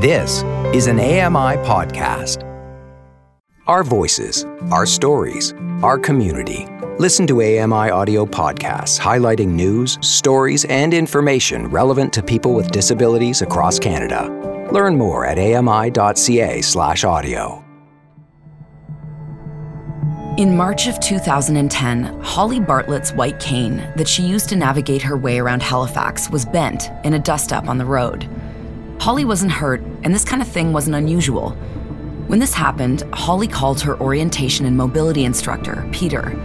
This is an AMI podcast. Our voices, our stories, our community. Listen to AMI audio podcasts highlighting news, stories, and information relevant to people with disabilities across Canada. Learn more at ami.ca/audio. In March of 2010, Holly Bartlett's white cane that she used to navigate her way around Halifax was bent in a dust up on the road. Holly wasn't hurt, and this kind of thing wasn't unusual. When this happened, Holly called her orientation and mobility instructor, Peter.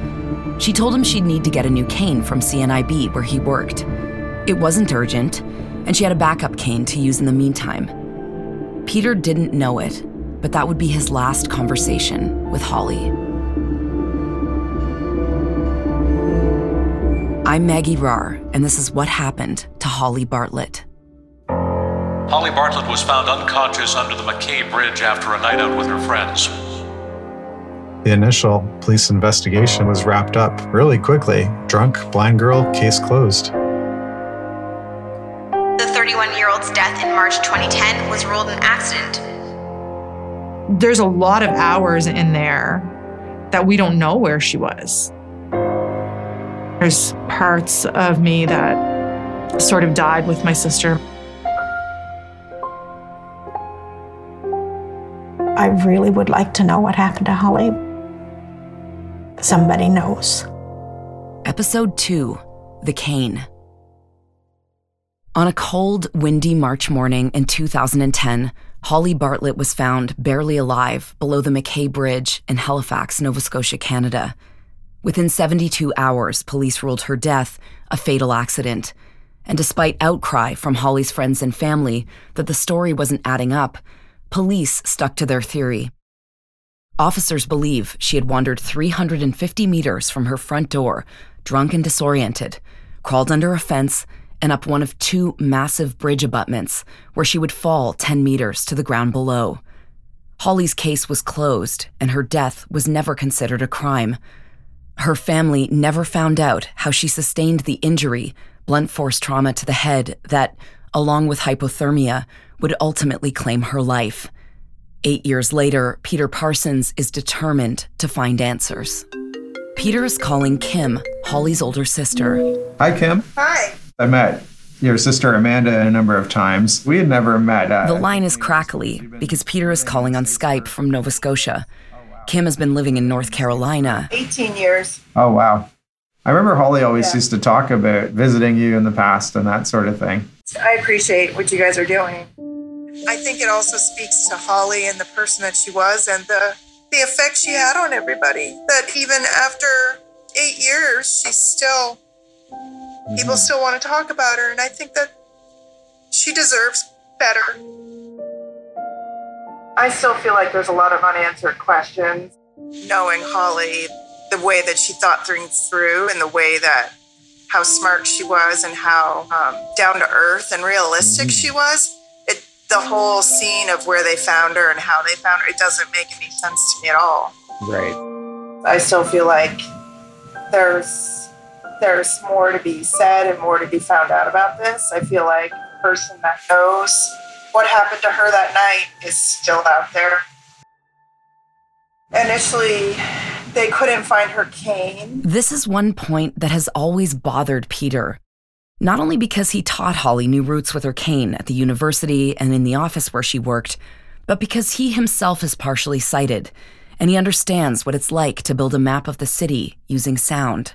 She told him she'd need to get a new cane from CNIB where he worked. It wasn't urgent, and she had a backup cane to use in the meantime. Peter didn't know it, but that would be his last conversation with Holly. I'm Maggie Rahr, and this is what happened to Holly Bartlett. Holly Bartlett was found unconscious under the MacKay Bridge after a night out with her friends. The initial police investigation was wrapped up really quickly. Drunk, blind girl, case closed. The 31 year old's death in March 2010 was ruled an accident. There's a lot of hours in there that we don't know where she was. There's parts of me that sort of died with my sister. I really would like to know what happened to Holly. Somebody knows. Episode 2 The Cane. On a cold, windy March morning in 2010, Holly Bartlett was found barely alive below the MacKay Bridge in Halifax, Nova Scotia, Canada. Within 72 hours, police ruled her death a fatal accident. And despite outcry from Holly's friends and family that the story wasn't adding up, police stuck to their theory. Officers believe she had wandered 350 meters from her front door, drunk and disoriented, crawled under a fence, and up one of two massive bridge abutments where she would fall 10 meters to the ground below. Holly's case was closed, and her death was never considered a crime. Her family never found out how she sustained the injury, blunt force trauma to the head, that, along with hypothermia, would ultimately claim her life. Eight years later, Peter Parsons is determined to find answers. Peter is calling Kim, Holly's older sister. Hi, Kim. Hi. I met your sister Amanda a number of times. We had never met. Uh, The line is crackly because Peter is calling on Skype from Nova Scotia. Kim has been living in North Carolina. 18 years. oh, wow. I remember Holly always used to talk about visiting you in the past and that sort of thing. I appreciate what you guys are doing. I think it also speaks to Holly and the person that she was and the the effect she had on everybody. That even after eight years, she's still mm-hmm. people still want to talk about her, and I think that she deserves better. I still feel like there's a lot of unanswered questions. Knowing Holly, the way that she thought things through, and the way that how smart she was, and how um, down to earth and realistic she was. It the whole scene of where they found her and how they found her. It doesn't make any sense to me at all. Right. I still feel like there's there's more to be said and more to be found out about this. I feel like the person that knows what happened to her that night is still out there. Initially, they couldn't find her cane. This is one point that has always bothered Peter. Not only because he taught Holly new routes with her cane at the university and in the office where she worked, but because he himself is partially sighted and he understands what it's like to build a map of the city using sound.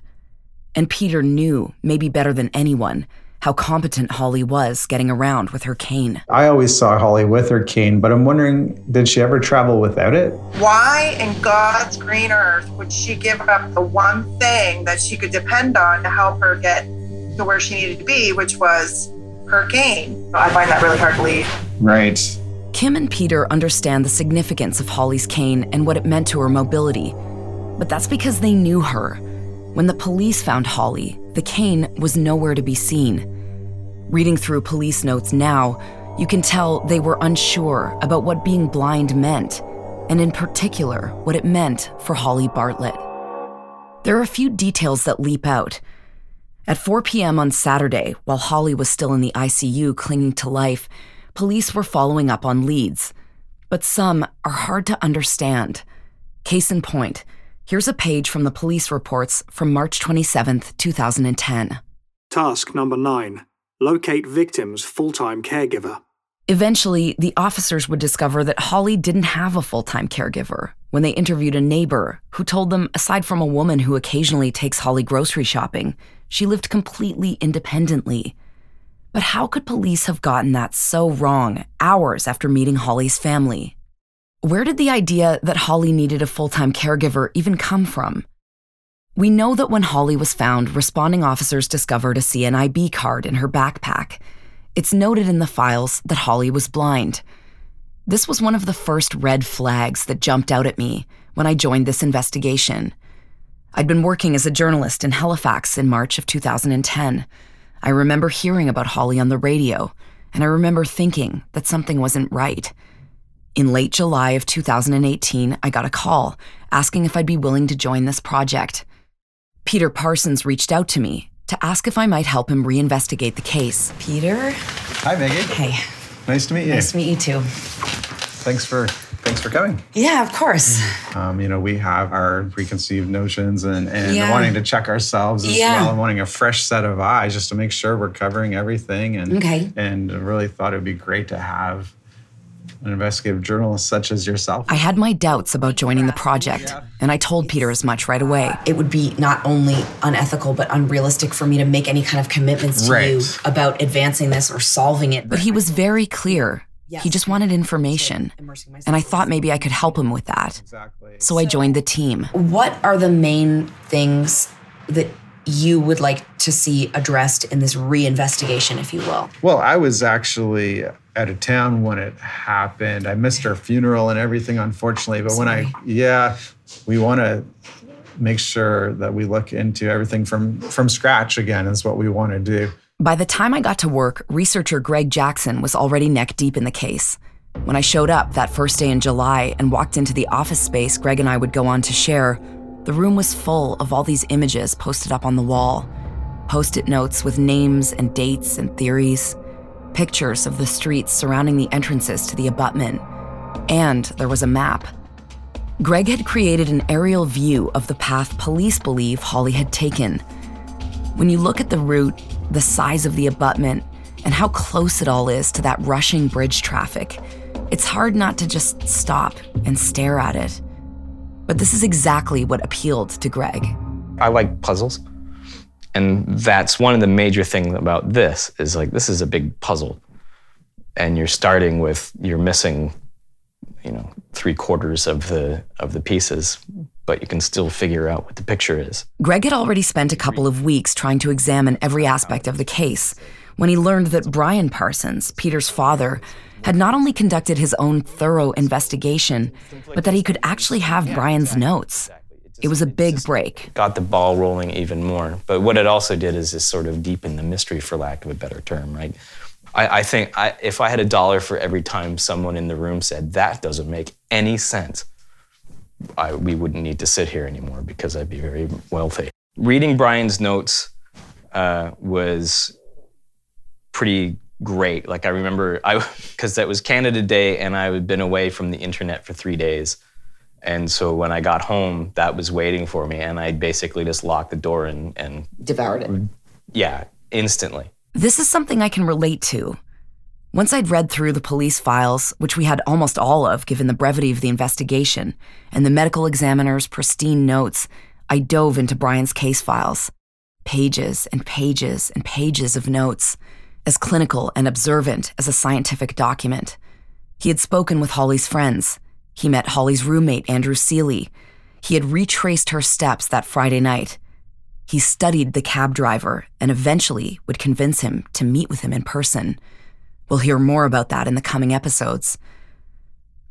And Peter knew, maybe better than anyone, how competent Holly was getting around with her cane. I always saw Holly with her cane, but I'm wondering, did she ever travel without it? Why in God's green earth would she give up the one thing that she could depend on to help her get to where she needed to be, which was her cane? I find that really hard to believe. Right. Kim and Peter understand the significance of Holly's cane and what it meant to her mobility. But that's because they knew her. When the police found Holly, the cane was nowhere to be seen. Reading through police notes now, you can tell they were unsure about what being blind meant, and in particular, what it meant for Holly Bartlett. There are a few details that leap out. At 4 p.m. on Saturday, while Holly was still in the ICU clinging to life, police were following up on leads, but some are hard to understand. Case in point, here's a page from the police reports from March 27, 2010. Task number nine locate victim's full time caregiver. Eventually, the officers would discover that Holly didn't have a full time caregiver when they interviewed a neighbor who told them, aside from a woman who occasionally takes Holly grocery shopping, she lived completely independently. But how could police have gotten that so wrong hours after meeting Holly's family? Where did the idea that Holly needed a full time caregiver even come from? We know that when Holly was found, responding officers discovered a CNIB card in her backpack it's noted in the files that Holly was blind. This was one of the first red flags that jumped out at me when I joined this investigation. I'd been working as a journalist in Halifax in March of 2010. I remember hearing about Holly on the radio, and I remember thinking that something wasn't right. In late July of 2018, I got a call asking if I'd be willing to join this project. Peter Parsons reached out to me to ask if I might help him reinvestigate the case. Peter? Hi, Megan. Hey. Nice to meet you. Nice to meet you too. Thanks for thanks for coming. Yeah, of course. Um, you know, we have our preconceived notions and, and Yeah. wanting to check ourselves as Yeah. well and wanting a fresh set of eyes just to make sure we're covering everything and Okay. and really thought it would be great to have an investigative journalist such as yourself. I had my doubts about joining the project, and I told Peter as much right away. It would be not only unethical, but unrealistic for me to make any kind of commitments to you about advancing this or solving it. But he was very clear. He just wanted information, and I thought maybe I could help him with that. So I joined the team. What are the main things that you would like to see addressed in this reinvestigation, if you will? Well, I was actually out of town when it happened. I missed her funeral and everything, unfortunately. But when I, yeah, we want to make sure that we look into everything from from scratch again. Is what we want to do. By the time I got to work, researcher Greg Jackson was already neck deep in the case. When I showed up that first day in July and walked into the office space Greg and I would go on to share, the room was full of all these images posted up on the wall post it notes with names and dates and theories, pictures of the streets surrounding the entrances to the abutment, and there was a map. Greg had created an aerial view of the path police believe Holly had taken. When you look at the route, the size of the abutment, and how close it all is to that rushing bridge traffic, it's hard not to just stop and stare at it. But this is exactly what appealed to Greg. I like puzzles. And that's one of the major things about this is like this is a big puzzle. And you're starting with you're missing, you know, three quarters of the of the pieces, but you can still figure out what the picture is. Greg had already spent a couple of weeks trying to examine every aspect of the case when he learned that Brian Parsons, Peter's father, had not only conducted his own thorough investigation, but that he could actually have Brian's notes. It was a big break. Got the ball rolling even more. But what it also did is just sort of deepen the mystery, for lack of a better term, right? I, I think I, if I had a dollar for every time someone in the room said, that doesn't make any sense, I, we wouldn't need to sit here anymore because I'd be very wealthy. Reading Brian's notes uh, was pretty great. Like I remember, I because that was Canada Day, and I had been away from the internet for three days, and so when I got home, that was waiting for me, and I basically just locked the door and and Devoured it. yeah, instantly. This is something I can relate to. Once I'd read through the police files, which we had almost all of given the brevity of the investigation, and the medical examiner's pristine notes, I dove into Brian's case files. Pages and pages and pages of notes, as clinical and observant as a scientific document. He had spoken with Holly's friends. He met Holly's roommate, Andrew Seeley. He had retraced her steps that Friday night. He studied the cab driver and eventually would convince him to meet with him in person. We'll hear more about that in the coming episodes.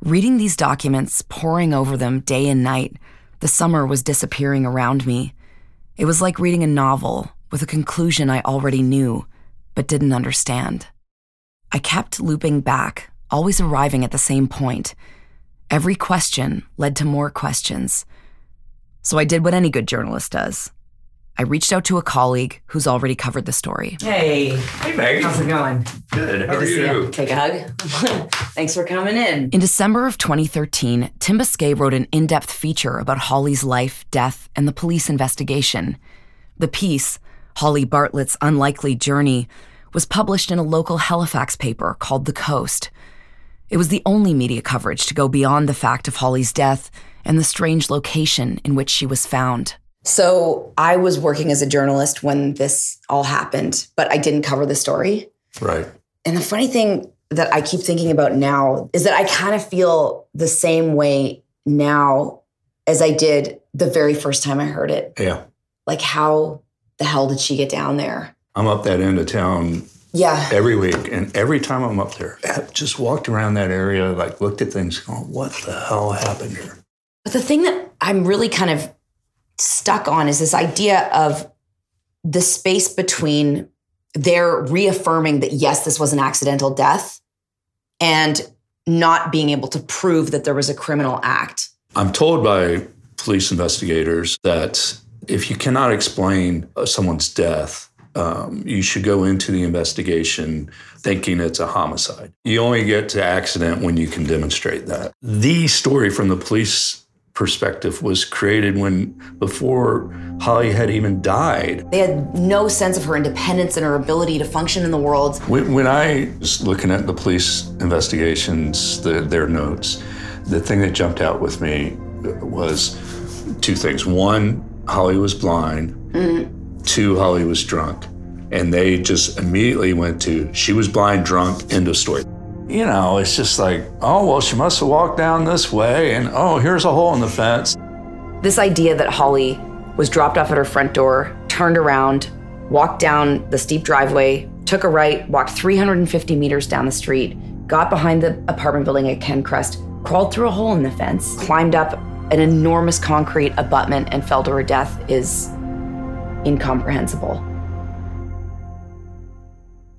Reading these documents, poring over them day and night, the summer was disappearing around me. It was like reading a novel with a conclusion I already knew, but didn't understand. I kept looping back, always arriving at the same point. Every question led to more questions. So I did what any good journalist does I reached out to a colleague who's already covered the story. Hey. Hey, Maggie. How's it going? Good. How Good are to see you? Take a hug. Thanks for coming in. In December of 2013, Tim Bousquet wrote an in depth feature about Holly's life, death, and the police investigation. The piece, Holly Bartlett's Unlikely Journey, was published in a local Halifax paper called The Coast. It was the only media coverage to go beyond the fact of Holly's death and the strange location in which she was found. So I was working as a journalist when this all happened, but I didn't cover the story. Right. And the funny thing that I keep thinking about now is that I kind of feel the same way now as I did the very first time I heard it. Yeah. Like, how the hell did she get down there? I'm up that end of town Yeah. every week, and every time I'm up there, I've just walked around that area, like looked at things, going, "What the hell happened here?" But the thing that I'm really kind of stuck on is this idea of the space between their reaffirming that, yes, this was an accidental death and not being able to prove that there was a criminal act. I'm told by police investigators that if you cannot explain uh, someone's death, um, you should go into the investigation thinking it's a homicide. You only get to accident when you can demonstrate that. The story from the police perspective was created when before Holly had even died. They had no sense of her independence and her ability to function in the world. When, when I was looking at the police investigations, the, their notes, the thing that jumped out with me was two things. One, Holly was blind. Two, Holly was drunk. And they just immediately went to she was blind, drunk, end of story. You know, it's just like, oh, well, she must have walked down this way, and oh, here's a hole in the fence. This idea that Holly was dropped off at her front door, turned around, walked down the steep driveway, took a right, walked 350 meters down the street, got behind the apartment building at Kencrest, crawled through a hole in the fence, climbed up an enormous concrete abutment, and fell to her death is incomprehensible.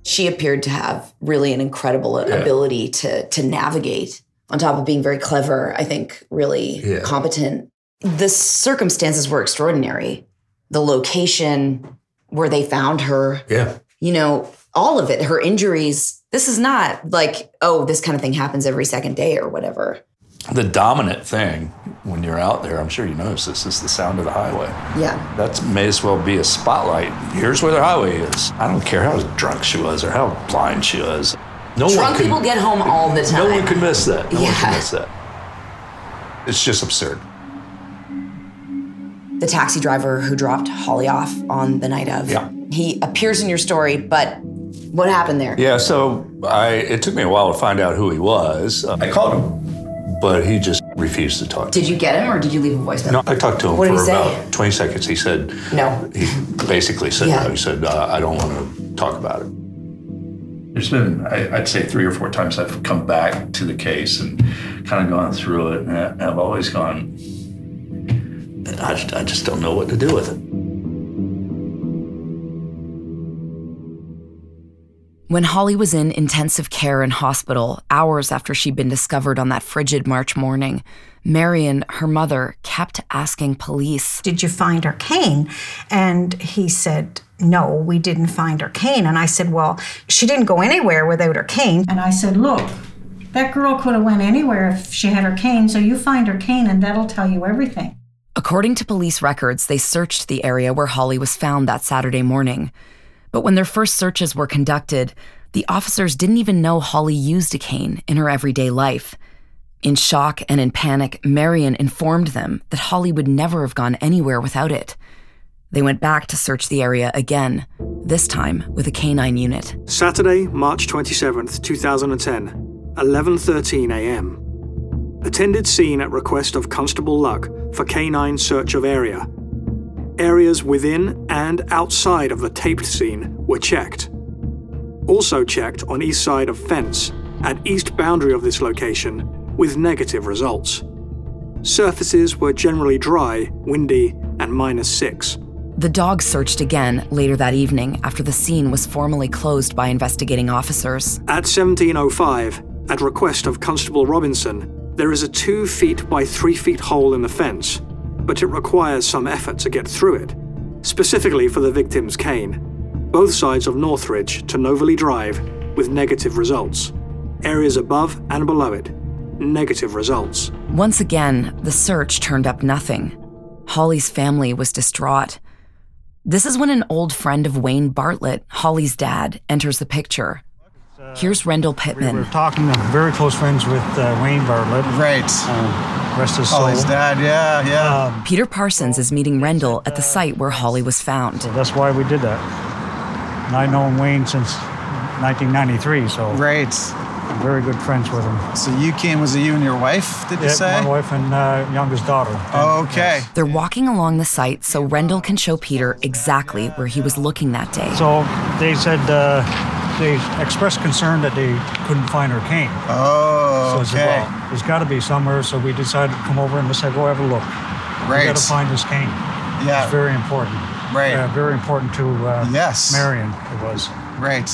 She appeared to have really an incredible ability to, to navigate, on top of being very clever, I think, really Yeah. competent. The circumstances were extraordinary. The location where they found her, Yeah. you know, all of it, her injuries. This is not like, oh, this kind of thing happens every second day or whatever. The dominant thing when you're out there, I'm sure you notice this, is the sound of the highway. Yeah. That may as well be a spotlight. Here's where the highway is. I don't care how drunk she was or how blind she was. No one Drunk could, people get home all the time. No one could miss that. No one Yeah. could miss that. It's just absurd. the taxi driver who dropped Holly off on the night of. Yeah. He appears in your story, but what happened there? Yeah, so I it took me a while to find out who he was. Uh, I called him, but he just refused to talk. Did you get him or did you leave a voicemail? No, I talked to him What did for he say? about 20 seconds. He said, No. he basically said, Yeah. no. He said, uh, I don't want to talk about it. There's been, I- I'd say, three or four times I've come back to the case and kind of gone through it, and I- and I've always gone, I I just don't know what to do with it. When Holly was in intensive care in hospital, hours after she'd been discovered on that frigid March morning, Marion, her mother, kept asking police, Did you find her cane? And he said, No, we didn't find her cane. And I said, Well, she didn't go anywhere without her cane. And I said, Look, that girl could have went anywhere if she had her cane, so you find her cane and that'll tell you everything. According to police records, they searched the area where Holly was found that Saturday morning. But when their first searches were conducted, the officers didn't even know Holly used a cane in her everyday life. In shock and in panic, Marion informed them that Holly would never have gone anywhere without it. They went back to search the area again, this time with a canine unit. Saturday, March 27th, 2010, 11:13 a.m. Attended scene at request of Constable Luck for canine search of area. Areas within and outside of the taped scene were checked. Also checked on east side of fence at east boundary of this location with negative results. Surfaces were generally dry, windy, and minus 6. The dogs searched again later that evening after the scene was formally closed by investigating officers. At 1705, at request of Constable Robinson, there is a 2 feet by 3 feet hole in the fence, but it requires some effort to get through it. specifically for the victim's cane. Both sides of Northridge to Novalea Drive with negative results. Areas above and below it, negative results. Once again, the search turned up nothing. Holly's family was distraught. This is when an old friend of Wayne Bartlett, Holly's dad, enters the picture. Here's Rendell Pittman. We were talking, uh, very close friends with uh, Wayne Bartlett. Right. Um, rest his soul. Holly's dad, yeah, yeah. Um, Peter Parsons is meeting Rendell at the site where Holly was found. so that's why we did that. And I've known Wayne since 1993, so Right. I'm very good friends with him. So you came, was it you and your wife, did you Yeah, say? my wife and uh, youngest daughter. Okay. They're walking along the site so Rendell can show Peter exactly where he was looking that day. So they said uh, they expressed concern that they couldn't find her cane. Oh, So I said, okay. well, there's got to be somewhere. So we decided to come over and just say, go have a look. We Right. got to find this cane. Yeah. It's very important. Right. Uh, very important to uh, Yes. Marion, it was. Right.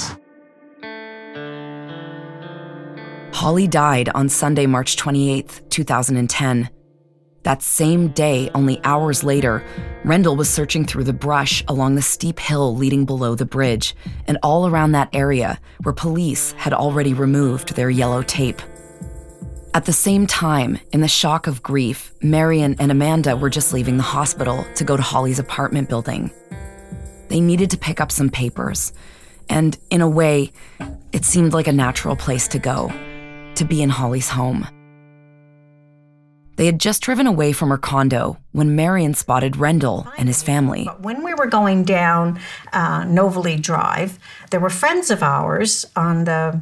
Holly died on Sunday, March 28th, 2010. That same day, only hours later, Rendell was searching through the brush along the steep hill leading below the bridge and all around that area where police had already removed their yellow tape. At the same time, in the shock of grief, Marion and Amanda were just leaving the hospital to go to Holly's apartment building. They needed to pick up some papers, and in a way, it seemed like a natural place to go to be in Holly's home. They had just driven away from her condo when Marion spotted Rendell and his family. When we were going down uh, Novalea Drive, there were friends of ours on the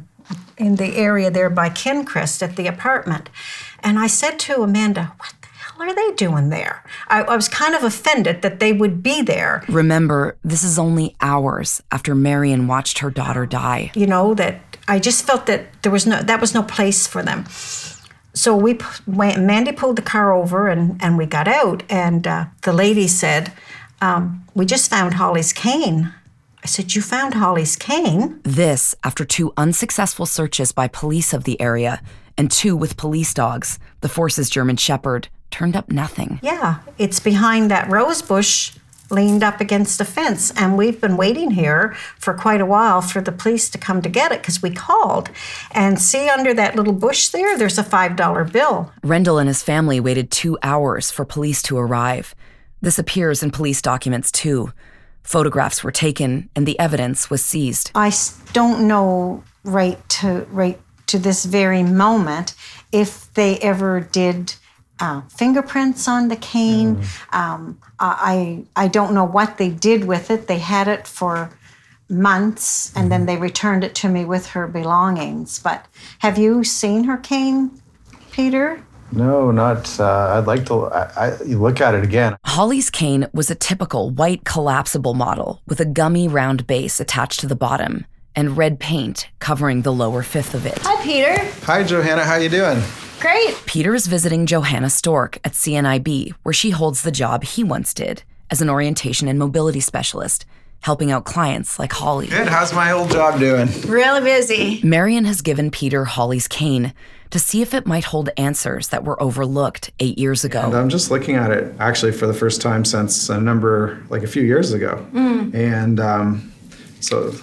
in the area there by Kincrest at the apartment, and I said to Amanda, "What the hell are they doing there?" I, I was kind of offended that they would be there. Remember, this is only hours after Marion watched her daughter die. You know that I just felt that there was no that was no place for them. So we p- went, Mandy pulled the car over and, and we got out, and uh, the lady said, um, "We just found Holly's cane." I said, "You found Holly's cane?" This after two unsuccessful searches by police of the area and two with police dogs, the force's German Shepherd, turned up nothing. Yeah, it's behind that rose bush leaned up against a fence. And we've been waiting here for quite a while for the police to come to get it because we called. And see under that little bush there, there's a $5 bill. Rendell and his family waited two hours for police to arrive. This appears in police documents too. Photographs were taken and the evidence was seized. I don't know right to right to this very moment if they ever did uh, fingerprints on the cane. Um, I I don't know what they did with it. They had it for months and then they returned it to me with her belongings. But have you seen her cane, Peter? No, not. Uh, I'd like to. I, I, look at it again. Holly's cane was a typical white collapsible model with a gummy round base attached to the bottom and red paint covering the lower fifth of it. Hi, Peter. Hi, Johanna. How you doing? Great. Peter is visiting Johanna Stork at CNIB, where she holds the job he once did as an orientation and mobility specialist, helping out clients like Holly. Good. How's my old job doing? Really busy. Marion has given Peter Holly's cane to see if it might hold answers that were overlooked eight years ago. And I'm just looking at it actually for the first time since a number, like a few years ago. Mm. And um, so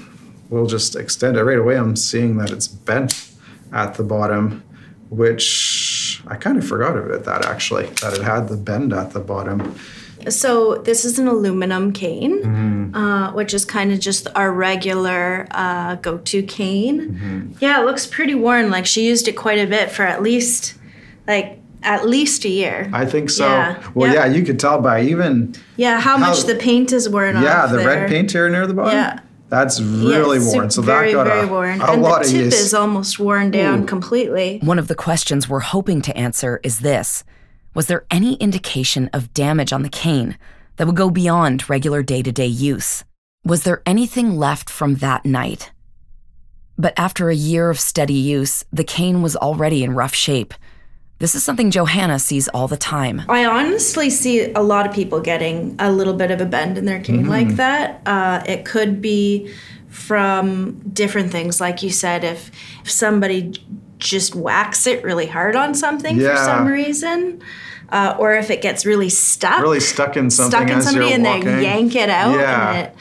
we'll just extend it right away. I'm seeing that it's bent at the bottom, which I kind of forgot about that actually, that it had the bend at the bottom. So this is an aluminum cane, Mhm. uh, which is kind of just our regular uh, go-to cane. Mm-hmm. Yeah, it looks pretty worn. Like she used it quite a bit for at least, like at least a year. I think so. Yeah. Well, Yeah. yeah, you could tell by even Yeah, how, much the paint is worn off. yeah the there. red paint here near the bottom. Yeah. That's really Yes, worn. So very, that got very a, worn. a and lot the of tip use. is almost worn down Ooh. completely. One of the questions we're hoping to answer is this Was there any indication of damage on the cane that would go beyond regular day to day use? Was there anything left from that night? But after a year of steady use, the cane was already in rough shape. This is something Johanna sees all the time. I honestly see a lot of people getting a little bit of a bend in their cane Mhm. like that. Uh, it could be from different things, like you said, if, if somebody just whacks it really hard on something for some reason. uh, or if it gets really stuck, Really stuck in something stuck in as somebody, you're and walking. they yank it out, Yeah. and it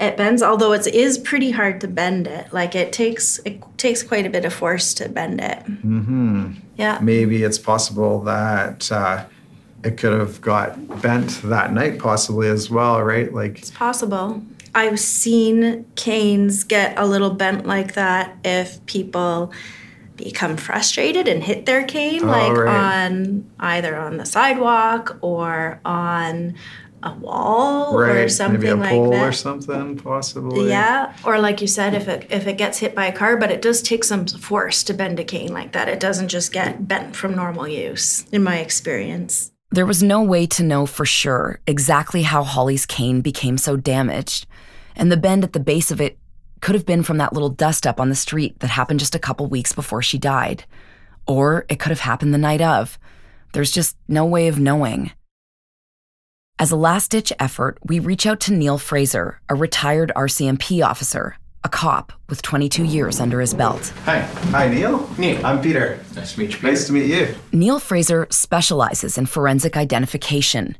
it bends. Although it is pretty hard to bend it. Like it takes it takes quite a bit of force to bend it. mm-hmm. Yeah. Maybe it's possible that uh, it could have got bent that night, possibly as well, right? Like, It's possible. I've seen canes get a little bent like that if people become frustrated and hit their cane, Oh, like right. on either on the sidewalk or on a wall or right? something Maybe a like pole that. or something, possibly. Yeah, or like you said, if it if it gets hit by a car, but it does take some force to bend a cane like that. It doesn't just get bent from normal use, in my experience. There was no way to know for sure exactly how Holly's cane became so damaged, and the bend at the base of it could have been from that little dust up on the street that happened just a couple weeks before she died. Or it could have happened the night of. There's just no way of knowing. As a last ditch effort, we reach out to Neil Fraser, a retired RCMP officer, a cop with 22 years under his belt. Hi. Hi, Neil. Neil. I'm Peter. Nice to meet you, Peter. Nice to meet you. Neil Fraser specializes in forensic identification.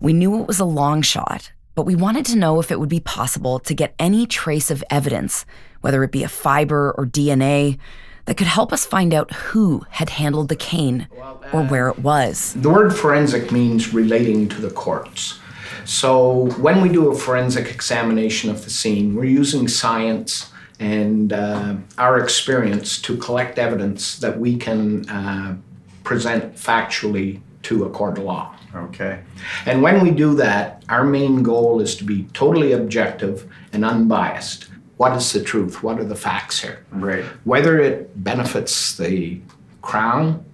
We knew it was a long shot, but we wanted to know if it would be possible to get any trace of evidence, whether it be a fiber or DNA, that could help us find out who had handled the cane or where it was. The word forensic means relating to the courts. So when we do a forensic examination of the scene, we're using science and uh, our experience to collect evidence that we can uh, present factually to a court of law. Okay. And when we do that, our main goal is to be totally objective and unbiased. What is the truth? What are the facts here? Right. Whether it benefits the Crown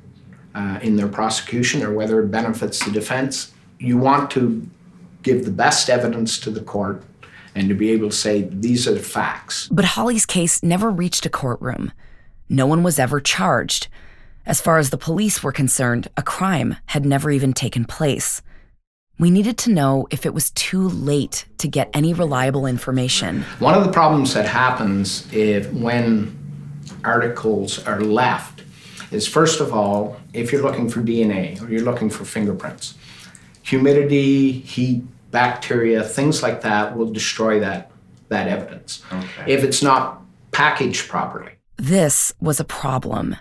uh, in their prosecution or whether it benefits the defense, you want to give the best evidence to the court and to be able to say, these are the facts. But Holly's case never reached a courtroom. No one was ever charged. As far as the police were concerned, a crime had never even taken place. We needed to know if it was too late to get any reliable information. One of the problems that happens if when articles are left is first of all, if you're looking for DNA or you're looking for fingerprints, humidity, heat, bacteria, things like that will destroy that that evidence. If it's not packaged properly. This was a problem.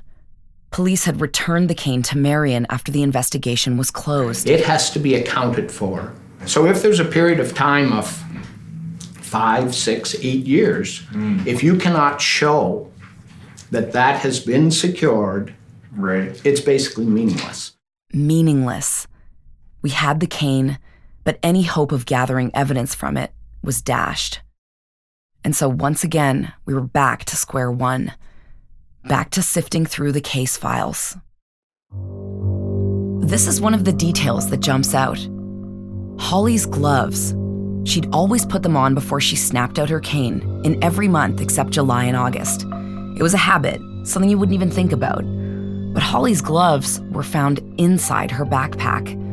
Police had returned the cane to Marion after the investigation was closed. It has to be accounted for. So if there's a period of time of five, six, eight years, hmm. if you cannot show that that has been secured, right, it's basically meaningless. Meaningless. We had the cane, but any hope of gathering evidence from it was dashed. And so once again, we were back to square one, back to sifting through the case files. This is one of the details that jumps out. Holly's gloves. She'd always put them on before she snapped out her cane in every month except July and August. It was a habit, something you wouldn't even think about. But Holly's gloves were found inside her backpack.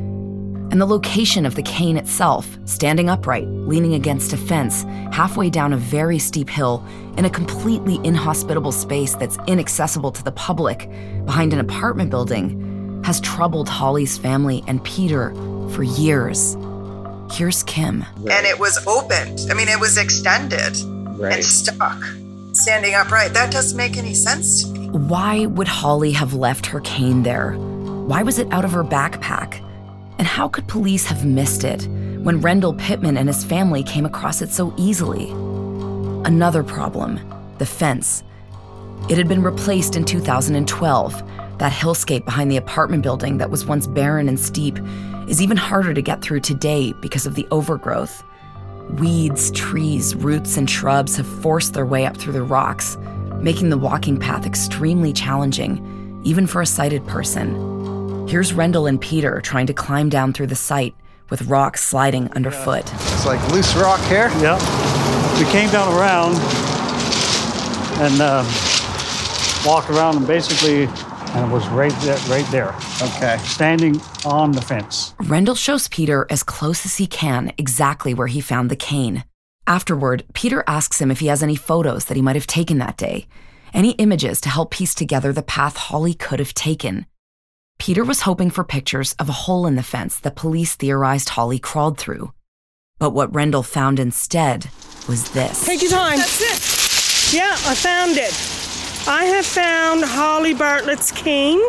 And the location of the cane itself, standing upright, leaning against a fence, halfway down a very steep hill, in a completely inhospitable space that's inaccessible to the public, behind an apartment building, has troubled Holly's family and Peter for years. Here's Kim. And it was opened. I mean, it was extended and stuck, standing upright. That doesn't make any sense to me. Why would Holly have left her cane there? Why was it out of her backpack? And how could police have missed it when Rendell Pittman and his family came across it so easily? Another problem the fence. It had been replaced in 2012. That hillscape behind the apartment building that was once barren and steep is even harder to get through today because of the overgrowth. Weeds, trees, roots, and shrubs have forced their way up through the rocks, making the walking path extremely challenging, even for a sighted person. Here's Rendell and Peter trying to climb down through the site with rocks sliding underfoot. It's like loose rock here. Yep. We came down around and uh, walked around and basically, and it was right there, right there. Okay. Standing on the fence. Rendell shows Peter as close as he can exactly where he found the cane. Afterward, Peter asks him if he has any photos that he might have taken that day, any images to help piece together the path Holly could have taken. Peter was hoping for pictures of a hole in the fence that police theorized Holly crawled through. But what Rendell found instead was this. Take your time. That's it. Yeah, I found it. I have found Holly Bartlett's cane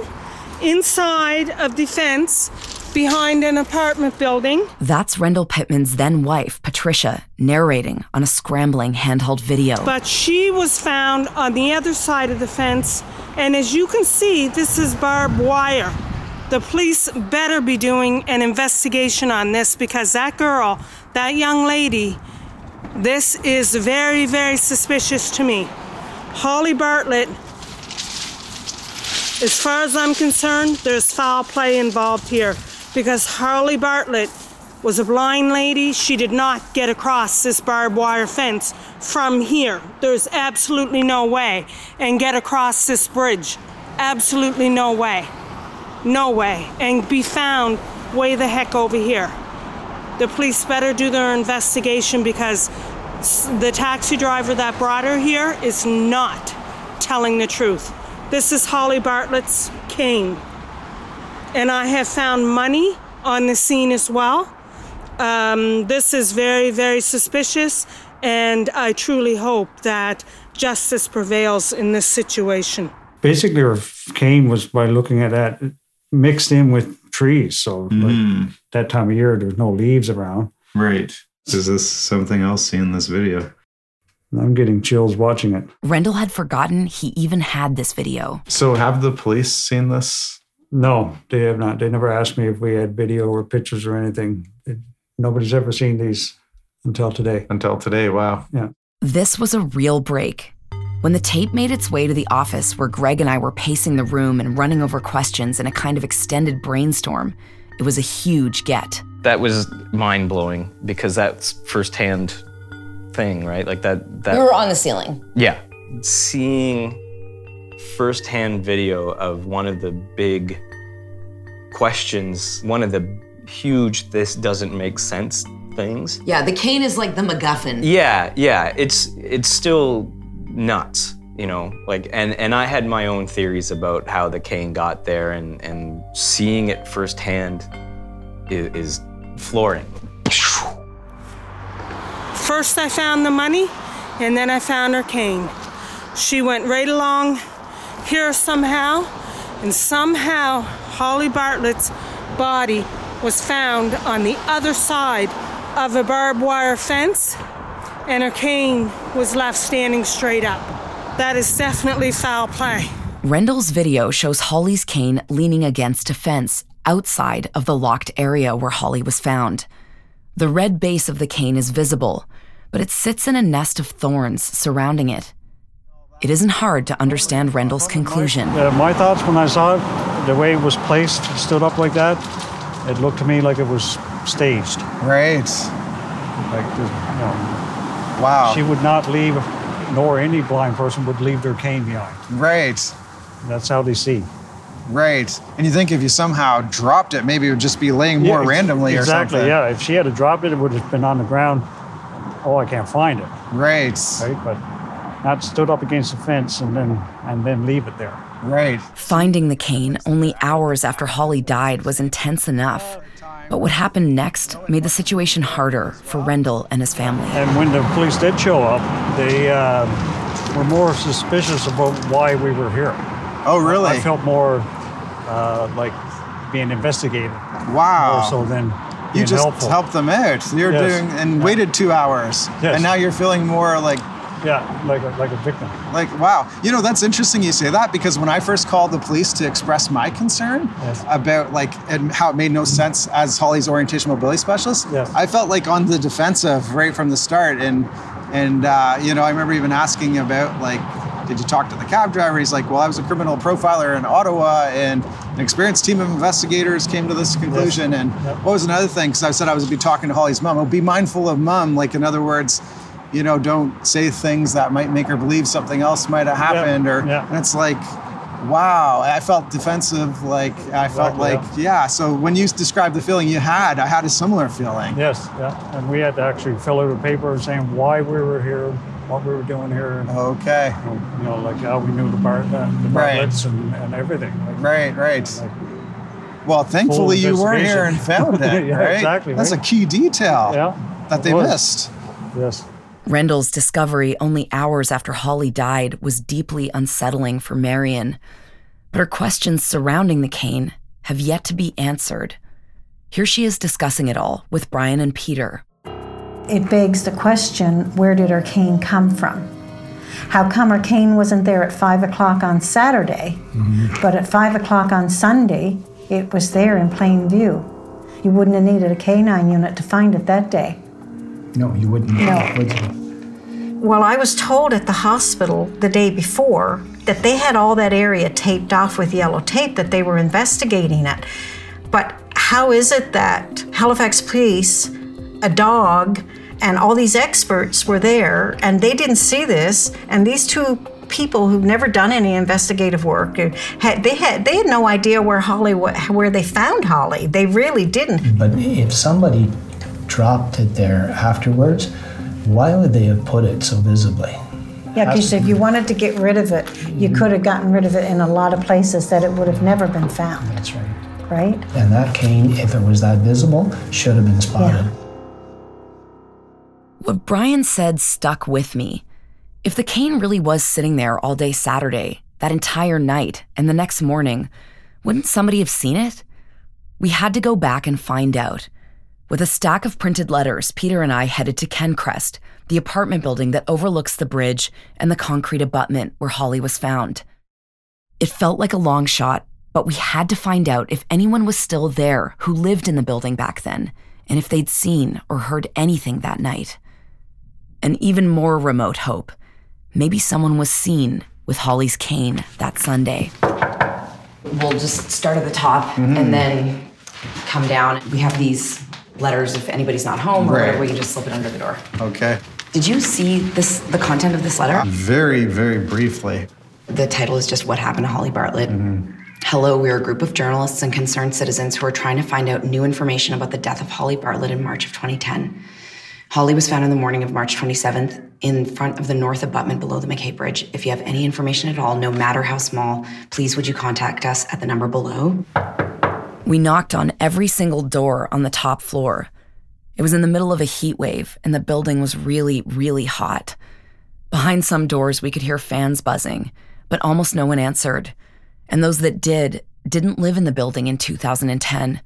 inside of the fence behind an apartment building. That's Rendell Pittman's then wife, Patricia, narrating on a scrambling handheld video. But she was found on the other side of the fence, and as you can see, this is barbed wire. The police better be doing an investigation on this because that girl, that young lady, this is very, very suspicious to me. Holly Bartlett, as far as I'm concerned, there's foul play involved here because Holly Bartlett was a blind lady. She did not get across this barbed wire fence from here. There's absolutely no way. And get across this bridge. Absolutely no way. No way. And be found way the heck over here. The police better do their investigation because the taxi driver that brought her here is not telling the truth. This is Holly Bartlett's cane and I have found money on the scene as well. Um, this is very, very suspicious, and I truly hope that justice prevails in this situation. Basically, her cane was by looking at that mixed in with trees. So, Mm. like, that time of year, there's no leaves around. Right. Is this something else seen in this video? I'm getting chills watching it. Rendell had forgotten he even had this video. So have the police seen this? No, they have not. They never asked me if we had video or pictures or anything. It, nobody's ever seen these until today. Until today, wow. Yeah. This was a real break. When the tape made its way to the office where Greg and I were pacing the room and running over questions in a kind of extended brainstorm, it was a huge get. That was mind blowing because that's firsthand thing, right? Like that. That we were on the ceiling. Yeah. Seeing firsthand video of one of the big questions, one of the huge this doesn't make sense things. Yeah, the cane is like the MacGuffin. Yeah, yeah, it's it's still nuts, you know. Like and and I had my own theories about how the cane got there and and seeing it firsthand is, is flooring. First, I found the money, and then I found her cane. She went right along here somehow, and somehow Holly Bartlett's body was found on the other side of a barbed wire fence, and her cane was left standing straight up. That is definitely foul play. Rendell's video shows Holly's cane leaning against a fence outside of the locked area where Holly was found. The red base of the cane is visible, but it sits in a nest of thorns surrounding it. It isn't hard to understand Rendell's conclusion. Uh, my thoughts when I saw it, the way it was placed, stood up like that, it looked to me like it was staged. Right. Like, you know, Wow. she would not leave, nor any blind person would leave their cane behind. Right. That's how they see. Right. And you think if you somehow dropped it, maybe it would just be laying more Yeah, randomly exactly, or something. Exactly, yeah. If she had dropped it, it would have been on the ground. Oh, I can't find it. Right. Right, but not stood up against the fence and then and then leave it there. Right. Finding the cane only hours after Holly died was intense enough. But what happened next made the situation harder for Rendell and his family. And when the police did show up, they uh, were more suspicious about why we were here. Oh, really? I felt more uh, like being investigated. Wow. More so than You just helpful. helped them out. You're Yes. doing and waited two hours, Yes. and now you're feeling more like Yeah, like a, like a victim. like wow. You know that's interesting you say that because when I first called the police to express my concern about like and how it made no sense as Holly's orientation mobility specialist, I felt like on the defensive right from the start, and and uh, you know I remember even asking about like. Did you talk to the cab driver? He's like, well, I was a criminal profiler in Ottawa, and an experienced team of investigators came to this conclusion. And what was another thing? Because I said I was be talking to Holly's mom. Oh, be mindful of mom. Like in other words, you know, don't say things that might make her believe something else might have happened. Or and it's like, wow, I felt defensive. Like I felt like, yeah. So when you described the feeling you had, I had a similar feeling. Yes, yeah. And we had to actually fill out a paper saying why we were here, what we were doing here. And, okay. You know, like how we knew the bar, the, the Right. And, and everything. Like, Right, right. Like, Well, thankfully you were here and found it, Yeah, right? exactly, That's right. a key detail Yeah. that they missed. Yes. Rendell's discovery only hours after Holly died was deeply unsettling for Marion, but her questions surrounding the cane have yet to be answered. Here she is discussing it all with Brian and Peter. It begs the question where did her cane come from? How come her cane wasn't there at 5 o'clock on Saturday, mm-hmm. but at 5 o'clock on Sunday, it was there in plain view? You wouldn't have needed a canine unit to find it that day. No, you wouldn't. No. Would you? Well, I was told at the hospital the day before that they had all that area taped off with yellow tape that they were investigating it. But how is it that Halifax police, a dog, and all these experts were there and they didn't see this and these two people who've never done any investigative work had they had they had no idea where Holly where they found Holly. They really didn't. But if somebody dropped it there afterwards, why would they have put it so visibly? Yeah, because if you wanted to get rid of it, you could have gotten rid of it in a lot of places that it would have never been found. That's right. Right? And that cane, if it was that visible, should have been spotted. Yeah. What Brian said stuck with me. If the cane really was sitting there all day Saturday, that entire night, and the next morning, wouldn't somebody have seen it? We had to go back and find out. With a stack of printed letters, Peter and I headed to Kencrest, the apartment building that overlooks the bridge and the concrete abutment where Holly was found. It felt like a long shot, but we had to find out if anyone was still there who lived in the building back then, and if they'd seen or heard anything that night. An even more remote hope. Maybe someone was seen with Holly's cane that Sunday. We'll just start at the top Mhm. and then come down. We have these letters if anybody's not home or Right. whatever, we can just slip it under the door. Okay. Did you see this the content of this letter? Very, very briefly. The title is just What Happened to Holly Bartlett. Mm-hmm. Hello, we're a group of journalists and concerned citizens who are trying to find out new information about the death of Holly Bartlett in March of 2010. Holly was found in the morning of March 27th in front of the north abutment below the MacKay Bridge. If you have any information at all, no matter how small, please would you contact us at the number below? We knocked on every single door on the top floor. It was in the middle of a heat wave, and the building was really, really hot. Behind some doors, we could hear fans buzzing, but almost no one answered. And those that did didn't live in the building in 2010.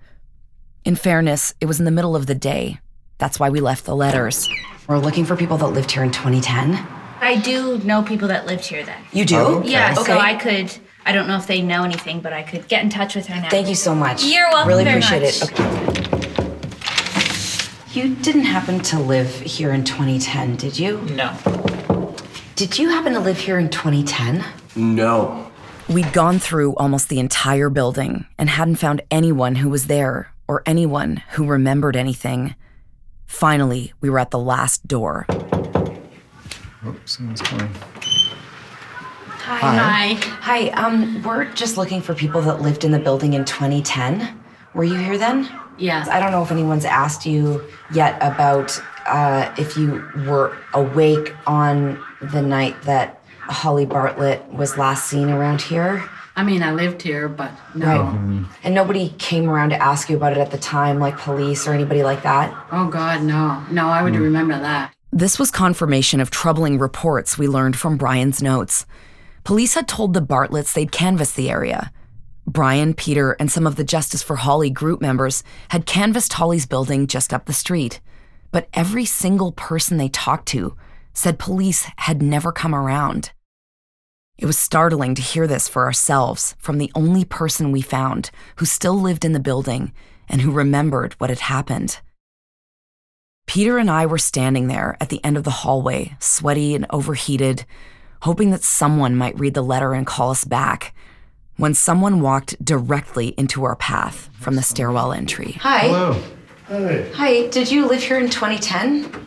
In fairness, it was in the middle of the day. That's why we left the letters. We're looking for people that lived here in 2010. I do know people that lived here then. You do? Oh, okay. Yeah, Okay. so I could, I don't know if they know anything, but I could get in touch with her now. Thank you so much. You're welcome Really very appreciate much. it. Okay. You didn't happen to live here in 2010, did you? No. Did you happen to live here in 2010? No. We'd gone through almost the entire building and hadn't found anyone who was there or anyone who remembered anything. Finally, we were at the last door. Oh, someone's coming. Hi. Hi. Hi. Um, we're just looking for people that lived in the building in 2010. Were you here then? Yeah. I don't know if anyone's asked you yet about uh, if you were awake on the night that Holly Bartlett was last seen around here. I mean, I lived here, but no. Right. And nobody came around to ask you about it at the time, like police or anybody like that? Oh, God, no. No, I would remember that. This was confirmation of troubling reports we learned from Brian's notes. Police had told the Bartletts they'd canvassed the area. Brian, Peter, and some of the Justice for Holly group members had canvassed Holly's building just up the street. But every single person they talked to said police had never come around. It was startling to hear this for ourselves from the only person we found who still lived in the building and who remembered what had happened. Peter and I were standing there at the end of the hallway, sweaty and overheated, hoping that someone might read the letter and call us back, when someone walked directly into our path from the stairwell entry. Hi. Hello. Hi. Hi. Did you live here in 2010?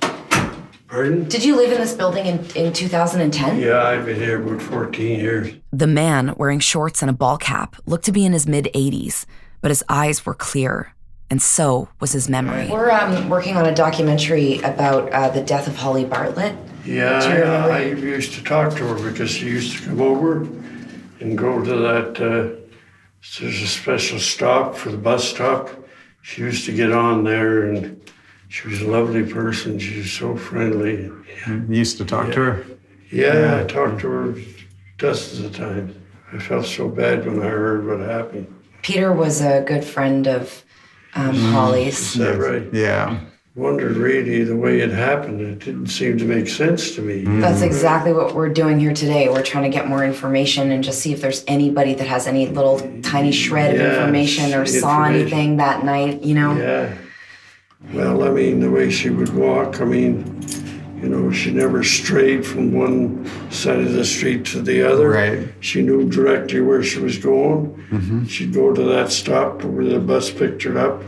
Pardon? Did you live in this building in, in 2010? Yeah, I've been here about 14 years. The man, wearing shorts and a ball cap, looked to be in his mid 80s, but his eyes were clear, and so was his memory. We're um, working on a documentary about uh, the death of Holly Bartlett. Yeah, Do? I, I used to talk to her because she used to come over and go to that uh, there's a special stop for the bus stop. She used to get on there, and she was a lovely person. She was so friendly. You used to talk to her? Yeah, I talked to her dozens of times. I felt so bad when I heard what happened. Peter was a good friend of um, Holly's. Is that right? Yeah. Wondered really the way it happened. It didn't seem to make sense to me. That's exactly what we're doing here today. We're trying to get more information and just see if there's anybody that has any little tiny shred of information or saw information. anything that night, you know? Yeah. Well, I mean, the way she would walk, I mean, you know, she never strayed from one side of the street to the other. Right. She knew directly where she was going. Mm-hmm. She'd go to that stop where the bus picked her up.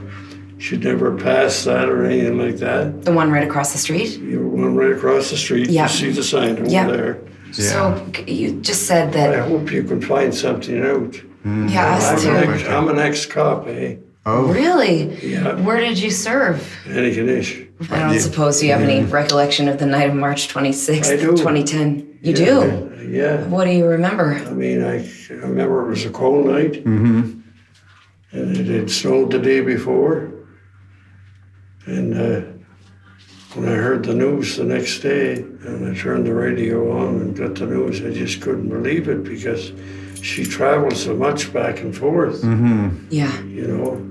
She'd never pass that or anything like that. The one right across the street? You know, one right across the street. Yeah. You see the sign over Yeah. there. So you just said that. I hope you can find something out. Yeah, us I'm too. An ex, I'm an ex-cop, eh? Oh. Really? Yeah. Where did you serve? Antigonish. I don't suppose you have any recollection of the night of March 26th, I do. 2010. You Yeah, do? Yeah. What do you remember? I mean, I, I remember it was a cold night, Mm-hmm. and it had snowed the day before. And uh, when I heard the news the next day, and I turned the radio on and got the news, I just couldn't believe it because she traveled so much back and forth. Mm-hmm. Yeah. You know.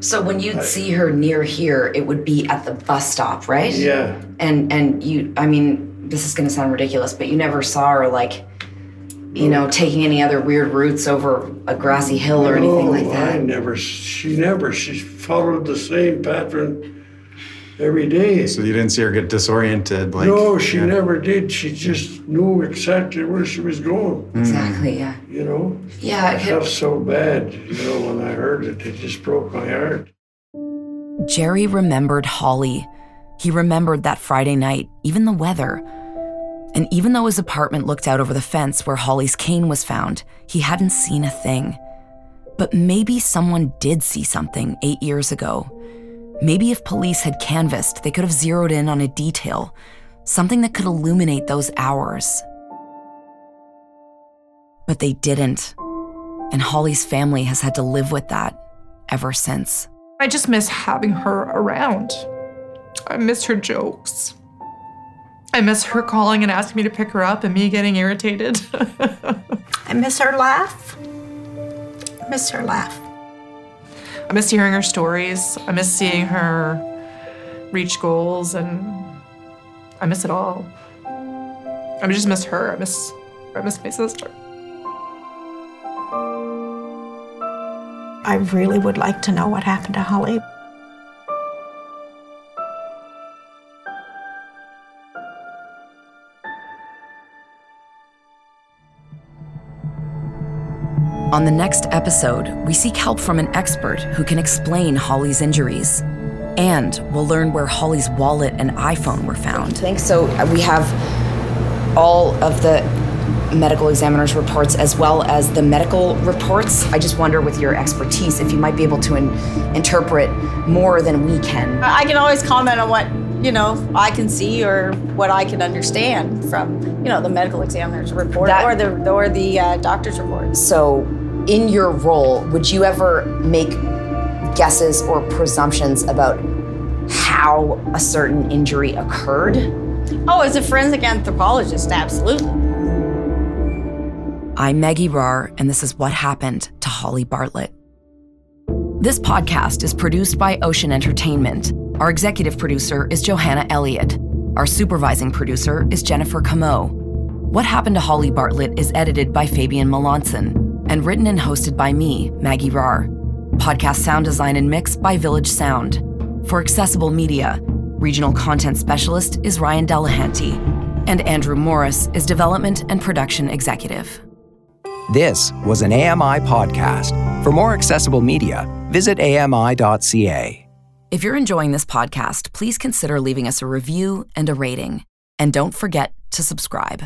So when you'd see her near here, it would be at the bus stop, right? Yeah. And and you, I mean, this is going to sound ridiculous, but you never saw her like, you know, taking any other weird routes over a grassy hill or anything like No, that. I never. She never. She followed the same pattern every day. So you didn't see her get disoriented, like no, she never did. She just knew exactly where she was going. Hmm. Exactly. Yeah. You know. Yeah. It felt so bad. You know, when I heard it, it just broke my heart. Jerry remembered Holly. He remembered that Friday night, even the weather. And even though his apartment looked out over the fence where Holly's cane was found, he hadn't seen a thing. But maybe someone did see something eight years ago. Maybe if police had canvassed, they could have zeroed in on a detail, something that could illuminate those hours. But they didn't. And Holly's family has had to live with that ever since. I just miss having her around. I miss her jokes. I miss her calling and asking me to pick her up and me getting irritated. I miss her laugh. I miss her laugh. I miss hearing her stories. I miss seeing her reach goals and I miss it all. I just miss her. I miss I miss my sister. I really would like to know what happened to Holly. On the next episode, we seek help from an expert who can explain Holly's injuries. And we'll learn where Holly's wallet and iPhone were found. Thanks. So uh, we have all of the medical examiner's reports as well as the medical reports. I just wonder, with your expertise, if you might be able to in- interpret more than we can. I can always comment on what you know I can see or what I can understand from you know the medical examiner's report That- or the or the uh, doctor's report. So, in your role, would you ever make guesses or presumptions about how a certain injury occurred? Oh, as a forensic anthropologist, absolutely. I'm Maggie Rahr, and this is what happened to Holly Bartlett. This podcast is produced by Ocean Entertainment. Our executive producer is Johanna Elliott. Our supervising producer is Jennifer Camo. What Happened to Holly Bartlett is edited by Fabian Melanson and written and hosted by me, Maggie Rahr. Podcast sound design and mix by Village Sound. For Accessible Media, regional content specialist is Ryan Delahanty, and Andrew Morris is development and production executive. This was an AMI podcast. For more accessible media, visit AMI.ca. If you're enjoying this podcast, please consider leaving us a review and a rating. And don't forget to subscribe.